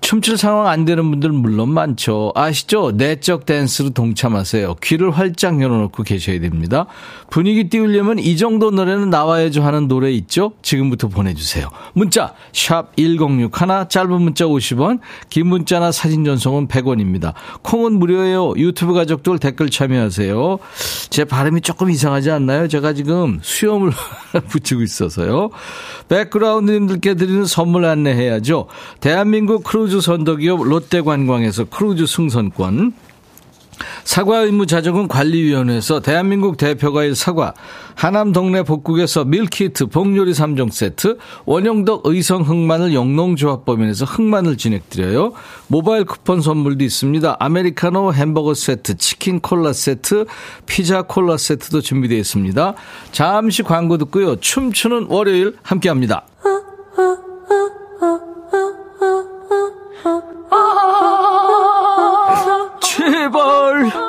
S1: 춤출 상황 안 되는 분들 물론 많죠. 아시죠? 내적 댄스로 동참하세요. 귀를 활짝 열어놓고 계셔야 됩니다. 분위기 띄우려면 이 정도 노래는 나와야죠 하는 노래 있죠? 지금부터 보내주세요. 문자 샵 1061, 짧은 문자 50원, 긴 문자나 사진 전송은 100원입니다. 콩은 무료예요. 유튜브 가족들 댓글 참여하세요. 제 발음이 조금 이상하지 않나요? 제가 지금 수염을 *laughs* 붙이고 있어서요. 백그라운드님들께 드리는 선물 안내해야죠. 대한민국 크루즈 선도기업 롯데관광에서 크루즈 승선권, 사과 의무 자조금 관리위원회에서 대한민국 대표과일 사과, 하남 동네 복국에서 밀키트 복요리 3종 세트, 원영덕 의성 흑마늘 영농조합법인에서 흑마늘 진액 드려요. 모바일 쿠폰 선물도 있습니다. 아메리카노 햄버거 세트, 치킨 콜라 세트, 피자 콜라 세트도 준비되어 있습니다. 잠시 광고 듣고요. 춤추는 월요일 함께합니다.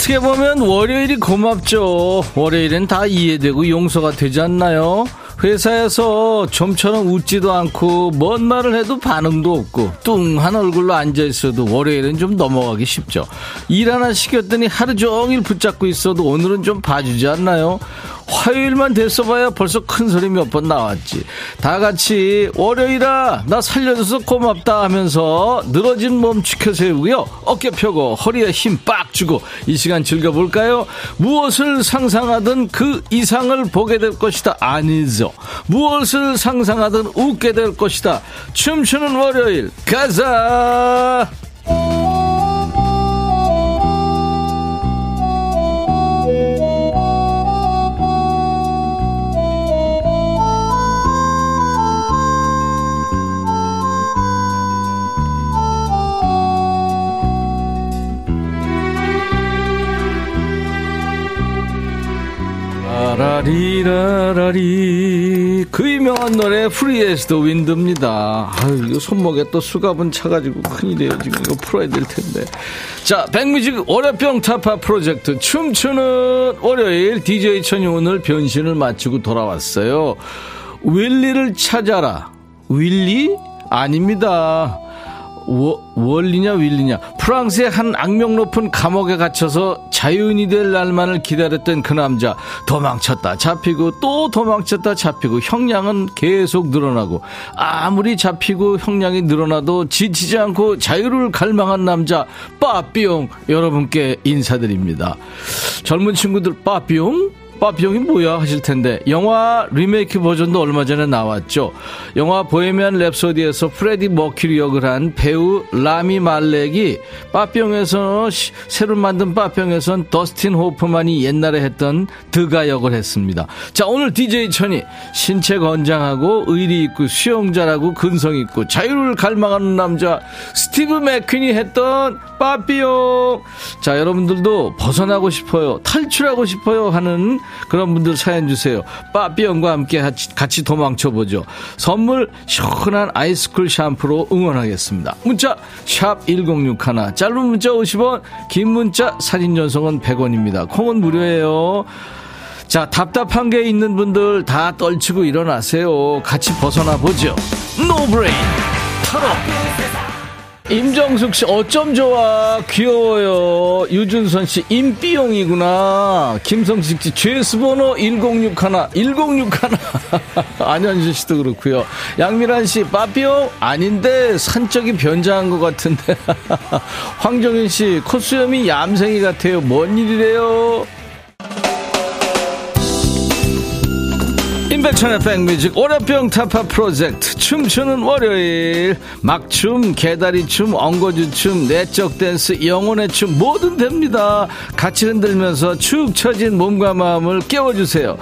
S1: 어떻게 보면 월요일이 고맙죠. 월요일은 다 이해되고 용서가 되지 않나요? 회사에서 좀처럼 웃지도 않고 뭔 말을 해도 반응도 없고 뚱한 얼굴로 앉아 있어도 월요일은 좀 넘어가기 쉽죠. 일 하나 시켰더니 하루 종일 붙잡고 있어도 오늘은 좀 봐주지 않나요? 화요일만 됐어봐야 벌써 큰 소리 몇 번 나왔지. 다 같이 월요일아 나 살려줘서 고맙다 하면서 늘어진 몸 지켜세우고요. 어깨 펴고 허리에 힘 빡 주고 이 시간 즐겨볼까요? 무엇을 상상하든 그 이상을 보게 될 것이다. 아니죠. 무엇을 상상하든 웃게 될 것이다. 춤추는 월요일 가자. 라리라라리. 그 유명한 노래 Free as the Wind입니다. 아유 이거 손목에 또 수갑은 차가지고 큰일이에요. 지금 이거 풀어야 될 텐데. 자 백뮤직 월요병 타파 프로젝트 춤추는 월요일 DJ 천이 오늘 변신을 마치고 돌아왔어요. 윌리를 찾아라. 윌리? 아닙니다. 워, 월리냐 윌리냐. 프랑스의 한 악명 높은 감옥에 갇혀서 자유인이 될 날만을 기다렸던 그 남자. 도망쳤다 잡히고 또 도망쳤다 잡히고 형량은 계속 늘어나고 아무리 잡히고 형량이 늘어나도 지치지 않고 자유를 갈망한 남자 빠삐용. 여러분께 인사드립니다. 젊은 친구들 빠삐용 빠비용이 뭐야 하실 텐데 영화 리메이크 버전도 얼마 전에 나왔죠. 영화 보헤미안 랩소디에서 프레디 머큐리 역을 한 배우 라미 말렉이 빠병에서 새로 만든 빠병에선 더스틴 호프만이 옛날에 했던 드가 역을 했습니다. 자 오늘 DJ 천이 신체 건장하고 의리 있고 수영 잘하고 근성 있고 자유를 갈망하는 남자 스티브 맥퀸이 했던 빠삐용 자 여러분들도 벗어나고 싶어요 탈출하고 싶어요 하는 그런 분들 사연 주세요. 빠삐형과 함께 같이 도망쳐보죠. 선물 시원한 아이스쿨 샴푸로 응원하겠습니다. 문자 1061, 짧은 문자 50원, 긴 문자 사진 전송은 100원입니다. 콩은 무료예요. 자, 답답한 게 있는 분들 다 떨치고 일어나세요. 같이 벗어나 보죠. 노브레인 털어. 임정숙 씨, 어쩜 좋아. 귀여워요. 유준선 씨, 임비용이구나. 김성식 씨, 죄수번호 1061. 1061. *laughs* 안현준 씨도 그렇고요 양미란 씨, 빠삐용? 아닌데, 산적이 변장한 것 같은데. *laughs* 황정윤 씨, 콧수염이 얌생이 같아요. 뭔 일이래요? 임백천의 백뮤직 월요병 타파 프로젝트. 춤추는 월요일. 막춤 개다리춤 엉거주춤 내적 댄스 영혼의 춤 뭐든 됩니다. 같이 흔들면서 축 처진 몸과 마음을 깨워주세요.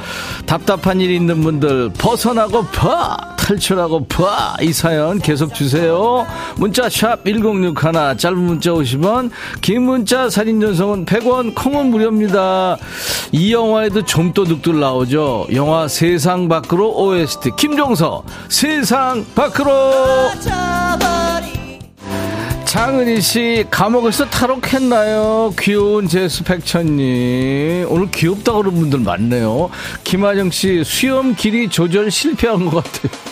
S1: 답답한 일 있는 분들 벗어나고 파 탈출하고 파이 사연 계속 주세요. 문자 샵 1061 짧은 문자 50원 긴 문자 사진 전송은 100원 콩은 무료입니다. 이 영화에도 좀도둑들 나오죠. 영화 세상 밖으로 OST 김종서 세상 밖으로! 장은희 씨 감옥에서 탈옥했나요? 귀여운 제수 백천님. 오늘 귀엽다고 그러는 분들 많네요. 김하정 씨 수염 길이 조절 실패한 것 같아요.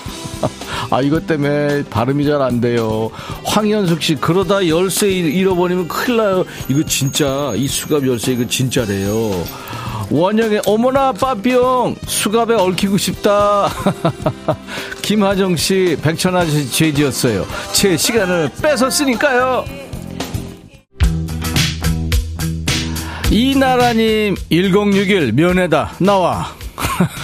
S1: 아 이것 때문에 발음이 잘 안 돼요. 황현숙 씨 그러다 열쇠 잃어버리면 큰일 나요. 이거 진짜 이 수갑 열쇠 이거 진짜래요. 원영의 어머나 빠삐용 수갑에 얽히고 싶다. *laughs* 김하정 씨 백천아 씨 죄지었어요. 제 시간을 뺏었으니까요. 이나라님 1061 면회다 나와. *laughs*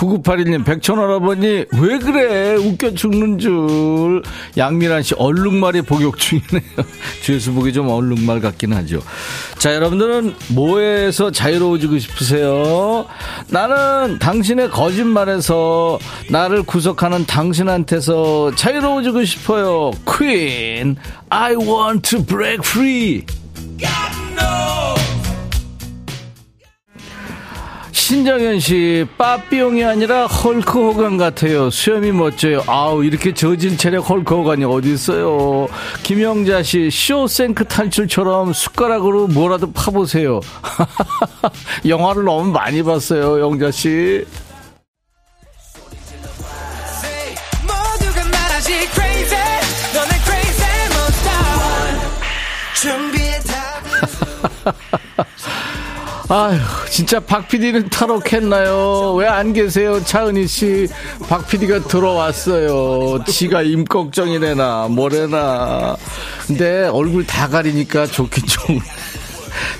S1: 9981님, 백천할아버니, 왜 그래? 웃겨 죽는 줄. 양미란 씨, 얼룩말이 복역 중이네요. *laughs* 죄수 보기 좀 얼룩말 같긴 하죠. 자, 여러분들은 뭐에서 자유로워지고 싶으세요? 나는 당신의 거짓말에서 나를 구속하는 당신한테서 자유로워지고 싶어요. Queen, I want to break free. 신정현 씨, 빠삐용이 아니라 헐크 호간 같아요. 수염이 멋져요. 아우, 이렇게 저진 체력 헐크 호간이 어디 있어요. 김영자 씨, 쇼생크 탈출처럼 숟가락으로 뭐라도 파보세요. *laughs* 영화를 너무 많이 봤어요, 영자 씨. *laughs* 아휴, 진짜 박 PD는 탈옥했나요? 왜 안 계세요? 차은희 씨. 박 PD가 들어왔어요. 지가 임꺽정이래나, 뭐래나. 근데 얼굴 다 가리니까 좋긴 좀.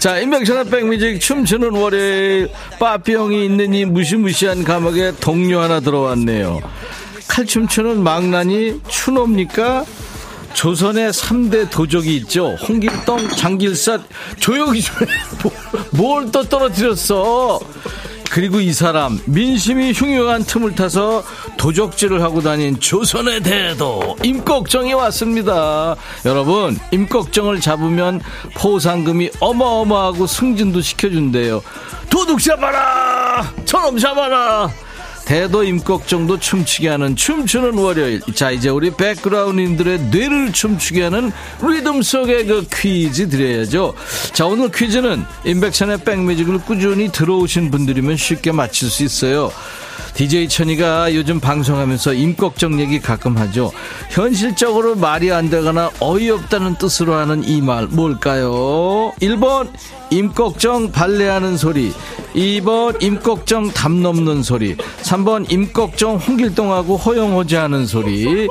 S1: 자, 인백션의 백뮤직 춤추는 월요일. 빠삐형이 있는 이 무시무시한 감옥에 동료 하나 들어왔네요. 칼춤 추는 망나니 추노입니까? 조선의 3대 도적이 있죠. 홍길동, 장길삿, 조용히 좀 해. 뭘또 떨어뜨렸어. 그리고 이 사람 민심이 흉흉한 틈을 타서 도적질을 하고 다닌 조선의 대도 임꺽정이 왔습니다. 여러분 임꺽정을 잡으면 포상금이 어마어마하고 승진도 시켜준대요. 도둑 잡아라! 저놈 잡아라! 대도 임꺽정도 춤추게 하는 춤추는 월요일. 자, 이제 우리 백그라운드님들의 뇌를 춤추게 하는 리듬 속의 그 퀴즈 드려야죠. 자, 오늘 퀴즈는 인백션의 백뮤직을 꾸준히 들어오신 분들이면 쉽게 맞힐 수 있어요. DJ 천이가 요즘 방송하면서 임꺽정 얘기 가끔 하죠. 현실적으로 말이 안 되거나 어이없다는 뜻으로 하는 이 말 뭘까요? 1번 임꺽정 발레하는 소리 2번 임꺽정 담 넘는 소리 3번 임꺽정 홍길동하고 허용호지 하는 소리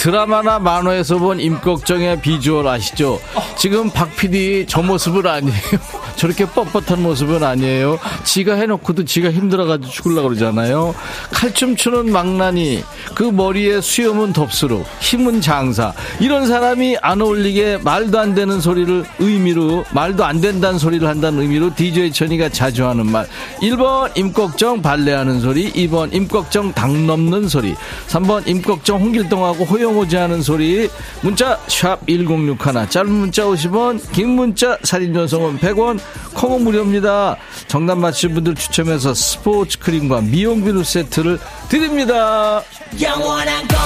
S1: 드라마나 만화에서 본 임꺽정의 비주얼 아시죠? 지금 박 PD 저 모습은 아니에요. *laughs* 저렇게 뻣뻣한 모습은 아니에요. 지가 해놓고도 지가 힘들어가지고 죽으려고 그러잖아요. 칼춤 추는 망나니, 그 머리에 수염은 덥수룩, 힘은 장사. 이런 사람이 안 어울리게 말도 안 되는 소리를 의미로, 말도 안 된다는 소리를 한다는 의미로 DJ 천이가 자주 하는 말. 1번 임꺽정 발레하는 소리, 2번 임꺽정 당 넘는 소리, 3번 임꺽정 홍길동하고 호영 호지 하는 소리. 문자 샵 1061, 짧은 문자 50원, 긴 문자 사진 전송은 100원, 콩은 무료입니다. 정답 맞힌 분들 추첨해서 스포츠 크림과 미용 비누 세트를 드립니다.
S6: 영원한 건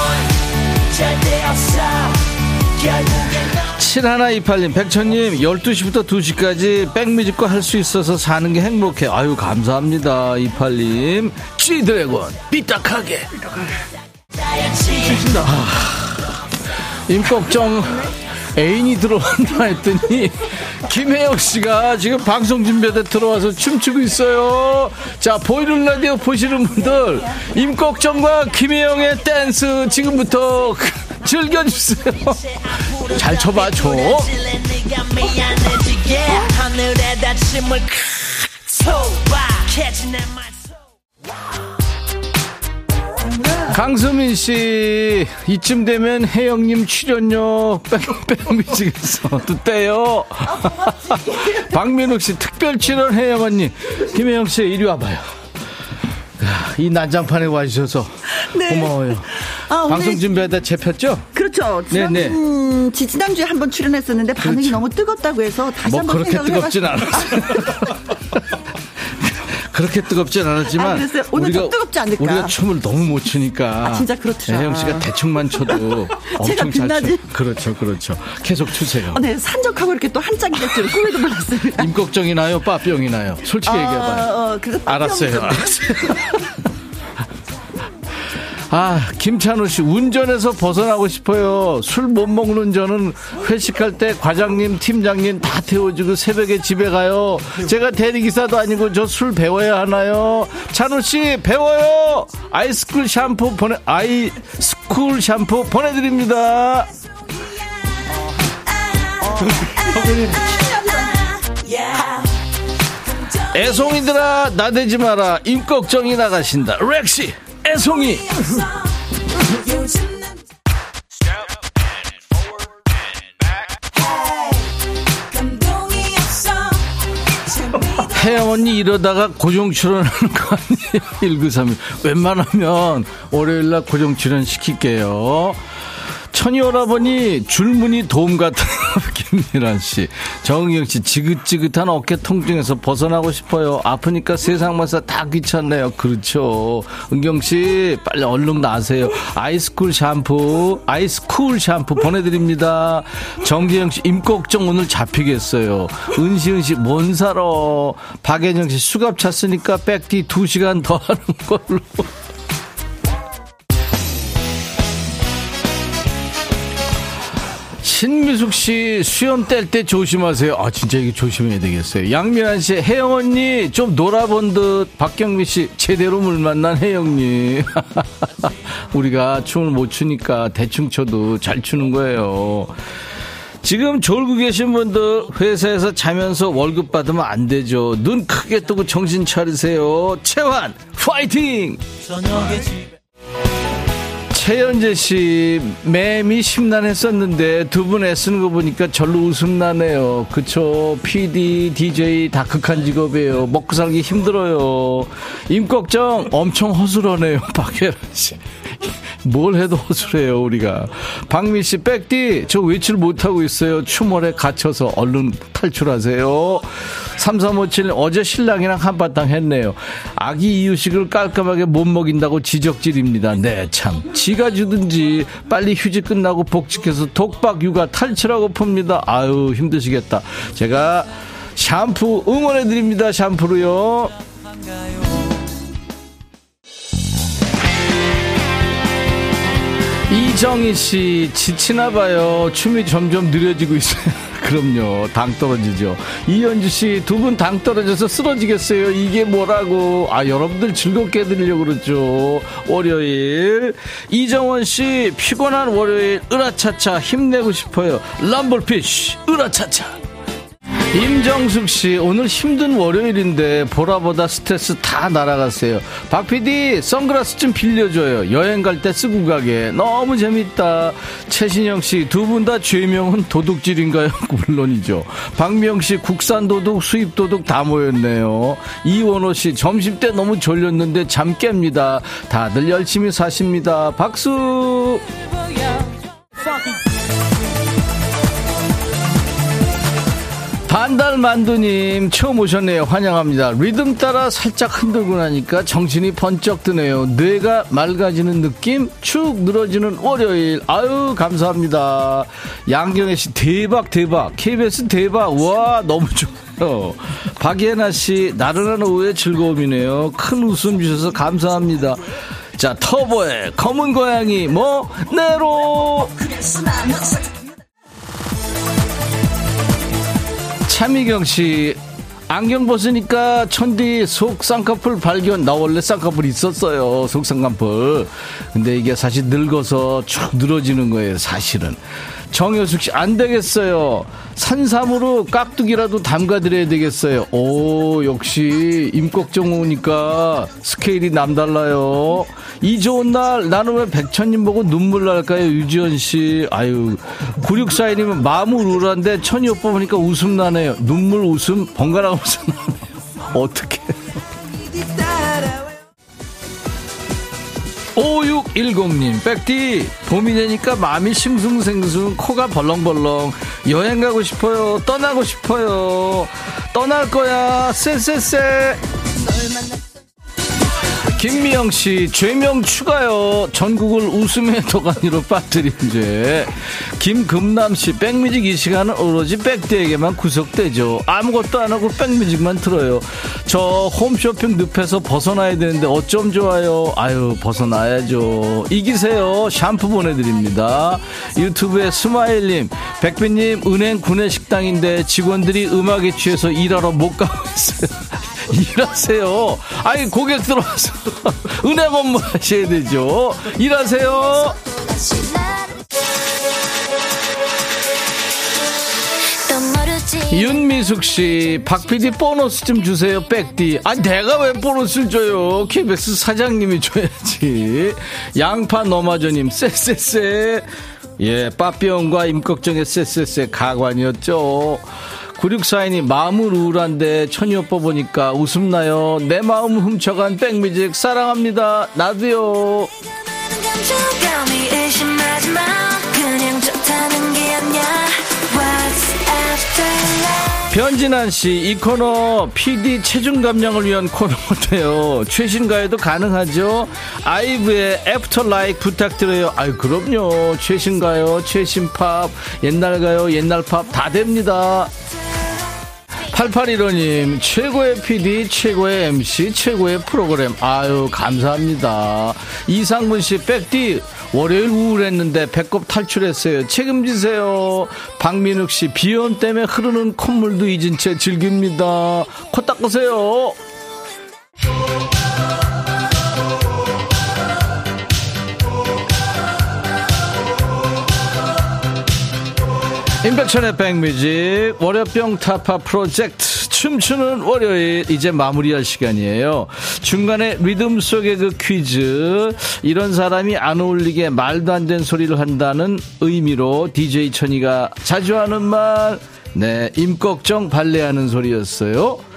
S6: 절대 없어 결국엔 너
S1: 7128님, 백천님, 12시부터 2시까지 백뮤직과 할 수 있어서 사는 게 행복해. 아유, 감사합니다. 28님. G드래곤, 삐딱하게. 임꺽정 애인이 들어왔나 했더니 김혜영 씨가 지금 방송 준비하다 들어와서 춤추고 있어요. 자, 보이는 라디오 보시는 분들 임꺽정과 김혜영의 댄스 지금부터 *laughs* 즐겨주세요. 잘 쳐봐, 줘. 강수민 씨, 이쯤 되면 혜영님 출연료 백뮤직에서 또 떼요. 박민욱 씨, 특별 출연 혜영 언니. 김혜영 씨, 이리 와봐요. 야, 이 난장판에 와주셔서 고마워요.
S7: 아,
S1: 방송 준비하다 잡혔죠?
S7: 그렇죠. 지난,
S1: 네, 네.
S7: 음, 지- 지난주에 한번 출연했었는데 반응이
S1: 그렇죠.
S7: 너무 뜨겁다고 해서 다시
S1: 뭐
S7: 한번
S1: 그렇게
S7: 생각을
S1: 뜨겁진
S7: 해봤어요.
S1: 않았어요. *laughs* 그렇게 뜨겁진 않았지만
S7: 아. 오늘 좀 뜨겁지 않을까?
S1: 우리가 춤을 너무 못 추니까
S7: 아, 진짜 그렇더라.
S1: 혜영 씨가 대충만 쳐도 *laughs* 엄청 잘? 춰. 그렇죠, 그렇죠. 계속 추세요.
S7: 어, 네, 산적하고 이렇게 또 한 짝이 될 줄은 꿈에도 몰랐습니다.
S1: 임꺽정이 나요, 빠뿅이 나요. 솔직히 얘기해봐요.
S7: 어, 어, 그래서
S1: 알았어요,
S7: 뿅.
S1: 알았어요. *laughs* 아, 김찬우 씨, 운전해서 벗어나고 싶어요. 술 못 먹는 저는 회식할 때 과장님, 팀장님 다 태워주고 새벽에 집에 가요. 제가 대리기사도 아니고 저 술 배워야 하나요? 찬우 씨, 배워요! 아이스쿨 샴푸 보내, 아이스쿨 샴푸 보내드립니다. 애송이들아, 나대지 마라. 임꺽정이 나가신다. 렉시, 애송이. *laughs* 혜영 언니 이러다가 고정 출연하는 거 아니에요? *laughs* 1931. 웬만하면 월요일날 고정 출연 시킬게요. 천이 오라버니 줄무늬 도움 같은 *laughs* 김미란 씨, 정은경 씨 지긋지긋한 어깨 통증에서 벗어나고 싶어요. 아프니까 세상 마사 다 귀찮네요. 그렇죠. 은경 씨 빨리 얼른 나세요. 아이스쿨 샴푸, 아이스쿨 샴푸 보내드립니다. 정기영 씨 임꺽정 오늘 잡히겠어요. 은시은 씨 뭔 사러? 박예정 씨 수갑 찼으니까 백디 2 시간 더 하는 걸로. 신미숙 씨 수염 뗄 때 조심하세요. 아 진짜 이게 조심해야 되겠어요. 양미란 씨 혜영 언니 좀 놀아본 듯. 박경미 씨 제대로 물 만난 혜영님. *laughs* 우리가 춤을 못 추니까 대충 춰도 잘 추는 거예요. 지금 졸고 계신 분들 회사에서 자면서 월급 받으면 안 되죠. 눈 크게 뜨고 정신 차리세요. 채환 파이팅! 최현재 씨, 맴이 심란했었는데 두 분 애쓰는 거 보니까 절로 웃음 나네요. 그쵸. PD, DJ 다 극한 직업이에요. 먹고 살기 힘들어요. 임꺽정 엄청 허술하네요. *laughs* 박혜란 씨. 뭘 해도 허술해요, 우리가. 박미 씨, 백디, 저 외출 못하고 있어요. 추월에 갇혀서 얼른 탈출하세요. 3357, 어제 신랑이랑 한바탕 했네요. 아기 이유식을 깔끔하게 못 먹인다고 지적질입니다. 네, 참. 지가 주든지 빨리 휴지 끝나고 복직해서 독박 육아 탈출하고 풉니다. 아유, 힘드시겠다. 제가 샴푸 응원해드립니다. 샴푸로요. 이정희 씨 지치나 봐요. 춤이 점점 느려지고 있어요. *laughs* 그럼요. 당 떨어지죠. 이현주 씨 두 분 당 떨어져서 쓰러지겠어요. 이게 뭐라고. 아, 여러분들 즐겁게 해드리려고 그러죠. 월요일. 이정원 씨 피곤한 월요일 으라차차 힘내고 싶어요. 럼블피쉬 으라차차. 임정숙 씨, 오늘 힘든 월요일인데 보라보다 스트레스 다 날아갔어요. 박 PD, 선글라스 좀 빌려줘요. 여행 갈 때 쓰고 가게. 너무 재밌다. 최신영 씨, 두 분 다 죄명은 도둑질인가요? *laughs* 물론이죠. 박미영 씨, 국산 도둑, 수입 도둑 다 모였네요. 이원호 씨, 점심 때 너무 졸렸는데 잠 깹니다. 다들 열심히 사십니다. 박수! 반달만두님 처음 오셨네요. 환영합니다. 리듬 따라 살짝 흔들고 나니까 정신이 번쩍 드네요. 뇌가 맑아지는 느낌? 축 늘어지는 월요일. 아유 감사합니다. 양경혜 씨 대박 대박. KBS 대박. 와 너무 좋아요. 박예나 씨 나른한 오후의 즐거움이네요. 큰 웃음 주셔서 감사합니다. 자 터보의 검은 고양이 뭐 네로. 차미경 씨 안경 벗으니까 천디 속 쌍꺼풀 발견. 나 원래 쌍꺼풀 있었어요 속 쌍꺼풀. 근데 이게 사실 늙어서 쭉 늘어지는 거예요 사실은 정효숙 씨 안 되겠어요. 산삼으로 깍두기라도 담가드려야 되겠어요. 오 역시 임꺽정 오니까 스케일이 남달라요. 이 좋은 날 나는 왜 백천님 보고 눈물 날까요 유지연 씨? 아유 9642님은 마음은 우울한데 천이 오빠 보니까 웃음 나네요. 눈물 웃음 번갈아 웃음 나네요. 어떻게 *laughs* 5610님, 백디, 봄이 되니까 마음이 싱숭생숭, 코가 벌렁벌렁, 여행 가고 싶어요, 떠나고 싶어요, 떠날 거야, 쎄쎄쎄. 김미영 씨, 죄명 추가요. 전국을 웃음의 *laughs* 도가니로 빠뜨린 죄. 김금남 씨, 백뮤직 이 시간은 오로지 백대에게만 구속되죠. 아무것도 안 하고 백뮤직만 틀어요. 저 홈쇼핑 늪에서 벗어나야 되는데 어쩜 좋아요. 아유, 벗어나야죠. 이기세요. 샴푸 보내드립니다. 유튜브에 스마일님, 백비님, 은행 구내식당인데 직원들이 음악에 취해서 일하러 못 가고 있어요. *laughs* *laughs* 일하세요. 아니, 고객 들어와서 *laughs* 은행 업무 하셔야 되죠. 일하세요. 윤미숙 씨, 박 PD 보너스 좀 주세요, 백디. 아, 내가 왜 보너스를 줘요? KBS 사장님이 줘야지. 양파 너마저님, 쎄쎄쎄. 예, 빠삐용과 임꺽정의 쎄쎄쎄 가관이었죠. 9642님, 마음은 우울한데 천이 오빠 보니까 웃음 나요. 내 마음 훔쳐간 백뮤직 사랑합니다. 나도요. 변진환 씨, 이 코너 PD 체중 감량을 위한 코너인데요. 최신가요도 가능하죠? 아이브의 After Like 부탁드려요. 아유, 그럼요. 최신가요, 최신 팝, 옛날 가요, 옛날 팝 다 됩니다. 8815님, 최고의 PD, 최고의 MC, 최고의 프로그램. 아유, 감사합니다. 이상문 씨, 백디, 월요일 우울했는데 배꼽 탈출했어요. 책임지세요. 박민욱 씨, 비염 때문에 흐르는 콧물도 잊은 채 즐깁니다. 코 닦으세요. 임백천의 백뮤직 월요병 타파 프로젝트 춤추는 월요일 이제 마무리할 시간이에요. 중간에 리듬 속의 그 퀴즈 이런 사람이 안 어울리게 말도 안 되는 소리를 한다는 의미로 DJ 천이가 자주 하는 말 네, 임꺽정 발레하는 소리였어요.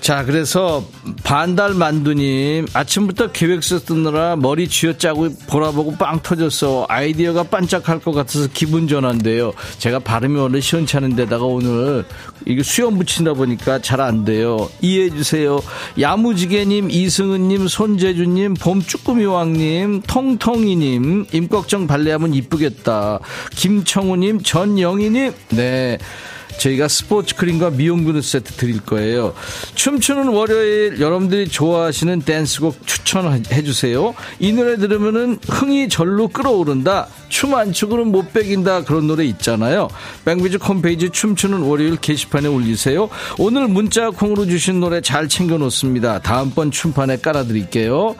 S1: 자, 그래서 반달 만두님 아침부터 계획서 쓰느라 머리 쥐어짜고 보라보고 빵 터졌어. 아이디어가 반짝할 것 같아서 기분 전환데요. 제가 발음이 원래 시원찮은 데다가 오늘 이게 수염 붙인다 보니까 잘 안 돼요. 이해해 주세요. 야무지게님, 이승은님, 손재주님, 봄쭈꾸미왕님, 통통이님, 임꺽정 발레하면 이쁘겠다. 김청우님, 전영희님, 네. 저희가 스포츠 크림과 미용 비누 세트 드릴 거예요. 춤추는 월요일 여러분들이 좋아하시는 댄스곡 추천해 주세요. 이 노래 들으면은 흥이 절로 끌어오른다. 춤 안 추고는 못 베긴다. 그런 노래 있잖아요. 백뮤직 홈페이지 춤추는 월요일 게시판에 올리세요. 오늘 문자 콩으로 주신 노래 잘 챙겨 놓습니다. 다음번 춤판에 깔아 드릴게요.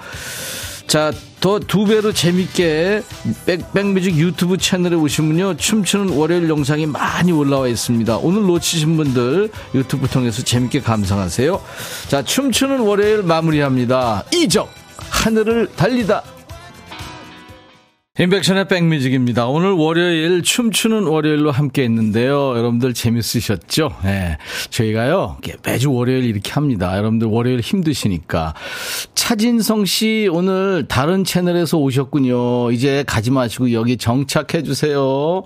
S1: 자, 더 두 배로 재밌게 백, 백뮤직 유튜브 채널에 오시면요. 춤추는 월요일 영상이 많이 올라와 있습니다. 오늘 놓치신 분들 유튜브 통해서 재밌게 감상하세요. 자, 춤추는 월요일 마무리합니다. 이적 하늘을 달리다. 인백션의 백뮤직입니다. 오늘 월요일 춤추는 월요일로 함께 했는데요. 여러분들 재밌으셨죠? 네. 저희가요, 매주 월요일 이렇게 합니다. 여러분들 월요일 힘드시니까. 차진성 씨 오늘 다른 채널에서 오셨군요. 이제 가지 마시고 여기 정착해 주세요.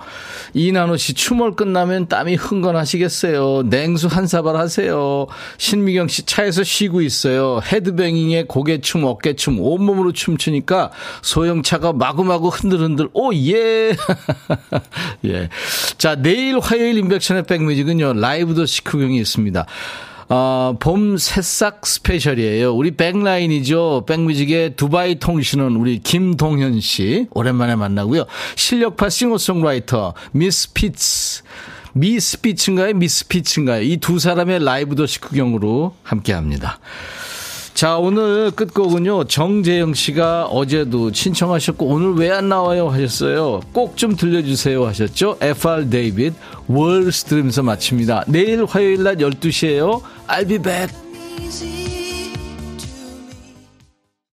S1: 이나노 씨 춤을 끝나면 땀이 흥건하시겠어요. 냉수 한 사발 하세요. 신미경 씨 차에서 쉬고 있어요. 헤드뱅잉에 고개춤, 어깨춤, 온몸으로 춤추니까 소형차가 마구마구 흔들흔들, 오, 예! *laughs* 예. 자, 내일 화요일 인백션의 백뮤직은요, 라이브 더 시크경이 있습니다. 어, 봄 새싹 스페셜이에요. 우리 백라인이죠. 백뮤직의 두바이 통신은 우리 김동현 씨. 오랜만에 만나고요. 실력파 싱어송라이터, 미스 피츠. 미스 피츠인가요? 미스 피츠인가요? 이 두 사람의 라이브 더 시크경으로 함께 합니다. 자, 오늘 끝곡은요, 정재영 씨가 어제도 신청하셨고, 오늘 왜 안 나와요? 하셨어요. 꼭 좀 들려주세요. 하셨죠? FR 데이빗, 월스 들으면서 마칩니다. 내일 화요일 낮 12시에요. I'll be back.